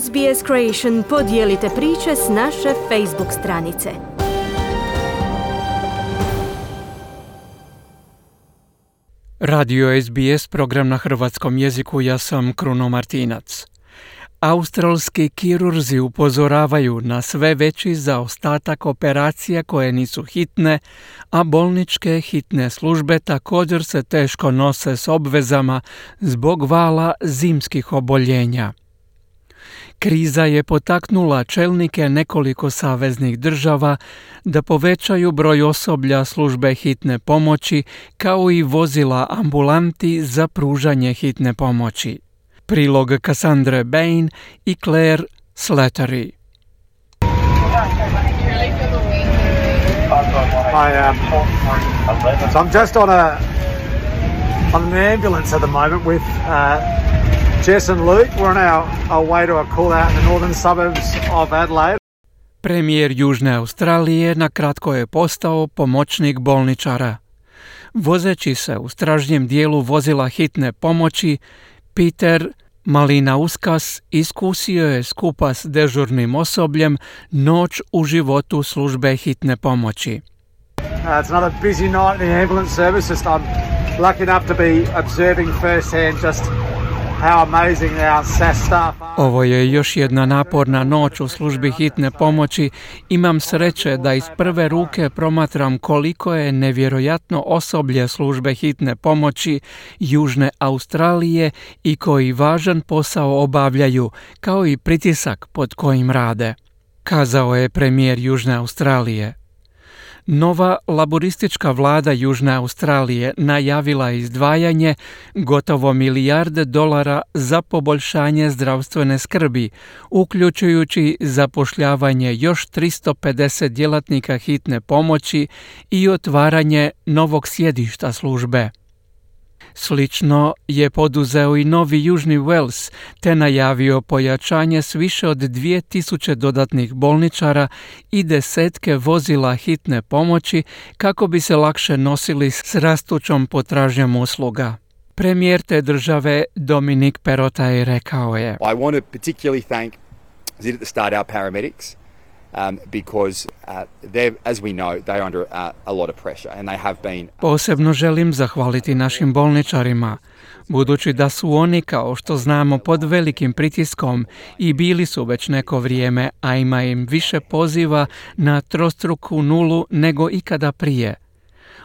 SBS Creation podijelite priče s naše Facebook stranice. Radio SBS, program na hrvatskom jeziku, ja sam Kruno Martinac. Australski kirurzi upozoravaju na sve veći zaostatak operacija koje nisu hitne, a bolničke hitne službe također se teško nose s obvezama zbog vala zimskih oboljenja. Kriza je potaknula čelnike nekoliko saveznih država da povećaju broj osoblja službe hitne pomoći kao i vozila ambulanti za pružanje hitne pomoći. Prilog Cassandre Bain i Claire Slattery. I I'm just on a on an ambulance at the moment with uh, Jess and Luke. We're on our, our way to a call out in the northern suburbs of Adelaide. Premijer Južne Australije na kratko je postao pomoćnik bolničara. Vozeći se u stražnjem dijelu vozila hitne pomoći, Peter Malina Uskas iskusio je skupa s dežurnim osobljem noć u životu službe hitne pomoći. Uh, it's another busy night in the ambulance service. Just I'm lucky enough to be observing firsthand just Ovo je još jedna naporna noć u službi hitne pomoći. Imam sreće da iz prve ruke promatram koliko je nevjerojatno osoblje službe hitne pomoći Južne Australije i koji važan posao obavljaju, kao i pritisak pod kojim rade. Kazao je premijer Južne Australije. Nova laboristička vlada Južne Australije najavila je izdvajanje gotovo milijarde dolara za poboljšanje zdravstvene skrbi, uključujući zapošljavanje još 350 djelatnika hitne pomoći i otvaranje novog sjedišta službe. Slično je poduzeo i Novi Južni Wales te najavio pojačanje s više od 2000 dodatnih bolničara i desetke vozila hitne pomoći kako bi se lakše nosili s rastućom potražnjom usluga. Premijer te države Dominik Perota je rekao je I want to particularly thank at the start our paramedics Posebno želim zahvaliti našim bolničarima, budući da su oni, kao što znamo, pod velikim pritiskom i bili su već neko vrijeme, a ima im više poziva na trostruku nulu nego ikada prije.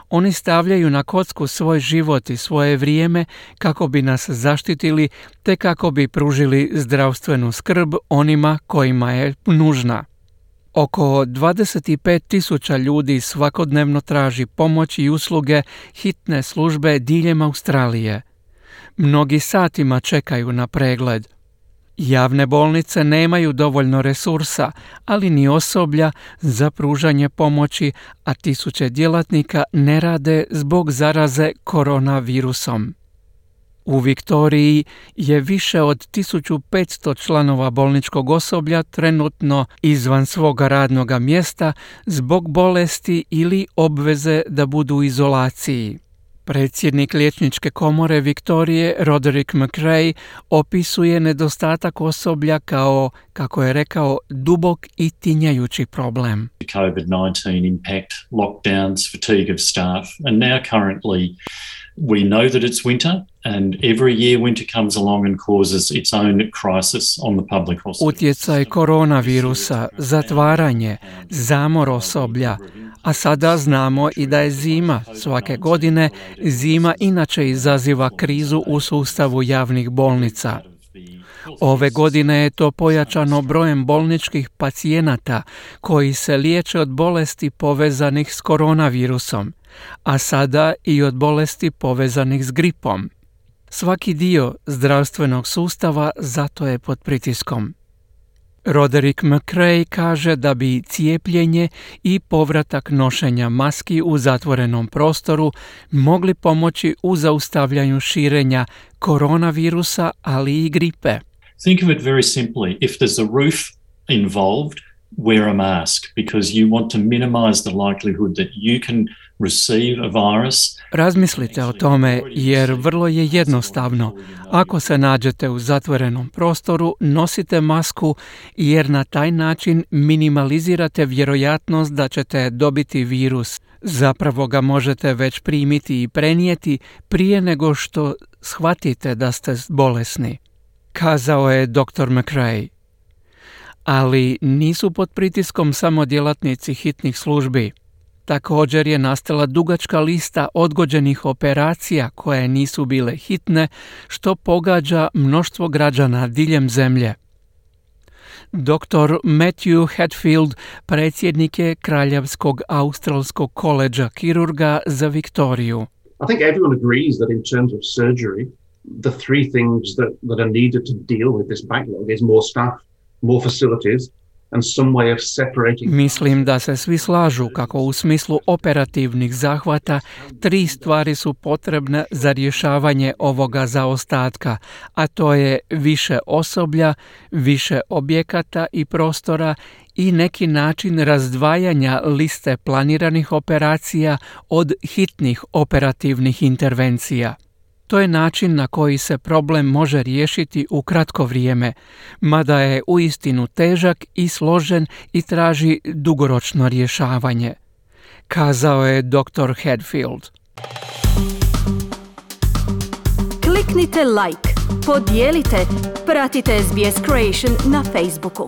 Oni stavljaju na kocku svoj život i svoje vrijeme kako bi nas zaštitili te kako bi pružili zdravstvenu skrb onima kojima je nužna. Oko 25 tisuća ljudi svakodnevno traži pomoć i usluge hitne službe diljem Australije. Mnogi satima čekaju na pregled. Javne bolnice nemaju dovoljno resursa, ali ni osoblja za pružanje pomoći, a tisuće djelatnika ne rade zbog zaraze koronavirusom. U Viktoriji je više od 1500 članova bolničkog osoblja trenutno izvan svoga radnoga mjesta zbog bolesti ili obveze da budu u izolaciji. Predsjednik liječničke komore Viktorije Roderick McRae opisuje nedostatak osoblja kao, kako je rekao, dubok i tinjajući problem. COVID-19 impact, lockdowns, fatigue of staff, and now currently we know that it's winter and every year winter comes along and causes its own crisis on the public hospital. Utjecaj koronavirusa, zatvaranje, zamor osoblja, a sada znamo i da je zima. Svake godine zima inače izaziva krizu u sustavu javnih bolnica. Ove godine je to pojačano brojem bolničkih pacijenata koji se liječe od bolesti povezanih s koronavirusom, a sada i od bolesti povezanih s gripom. Svaki dio zdravstvenog sustava zato je pod pritiskom. Roderick McRae kaže da bi cijepljenje i povratak nošenja maski u zatvorenom prostoru mogli pomoći u zaustavljanju širenja koronavirusa, ali i gripe. Think of it very simply. If there's a roof involved, wear a mask because you want to minimize the likelihood that you can receive a virus. Razmislite o tome jer vrlo je jednostavno. Ako se nađete u zatvorenom prostoru, nosite masku jer na taj način minimalizirate vjerojatnost da ćete dobiti virus. Zapravo ga možete već primiti i prenijeti prije nego što shvatite da ste bolesni. Kazao je dr. McRae. Ali nisu pod pritiskom samo djelatnici hitnih službi. Također je nastala dugačka lista odgođenih operacija koje nisu bile hitne, što pogađa mnoštvo građana diljem zemlje. Dr. Matthew Hatfield predsjednik je Kraljevskog australskog koleđa kirurga za Viktoriju. I think everyone agrees that in terms of surgery, the three things that, that are needed to deal with this backlog is more staff, more facilities Mislim da se svi slažu kako u smislu operativnih zahvata tri stvari su potrebne za rješavanje ovoga zaostatka, a to je više osoblja, više objekata i prostora i neki način razdvajanja liste planiranih operacija od hitnih operativnih intervencija. To je način na koji se problem može riješiti u kratko vrijeme, mada je uistinu težak i složen i traži dugoročno rješavanje, kazao je dr. Hadfield. Kliknite like, podijelite, pratite SBS Creation na Facebooku.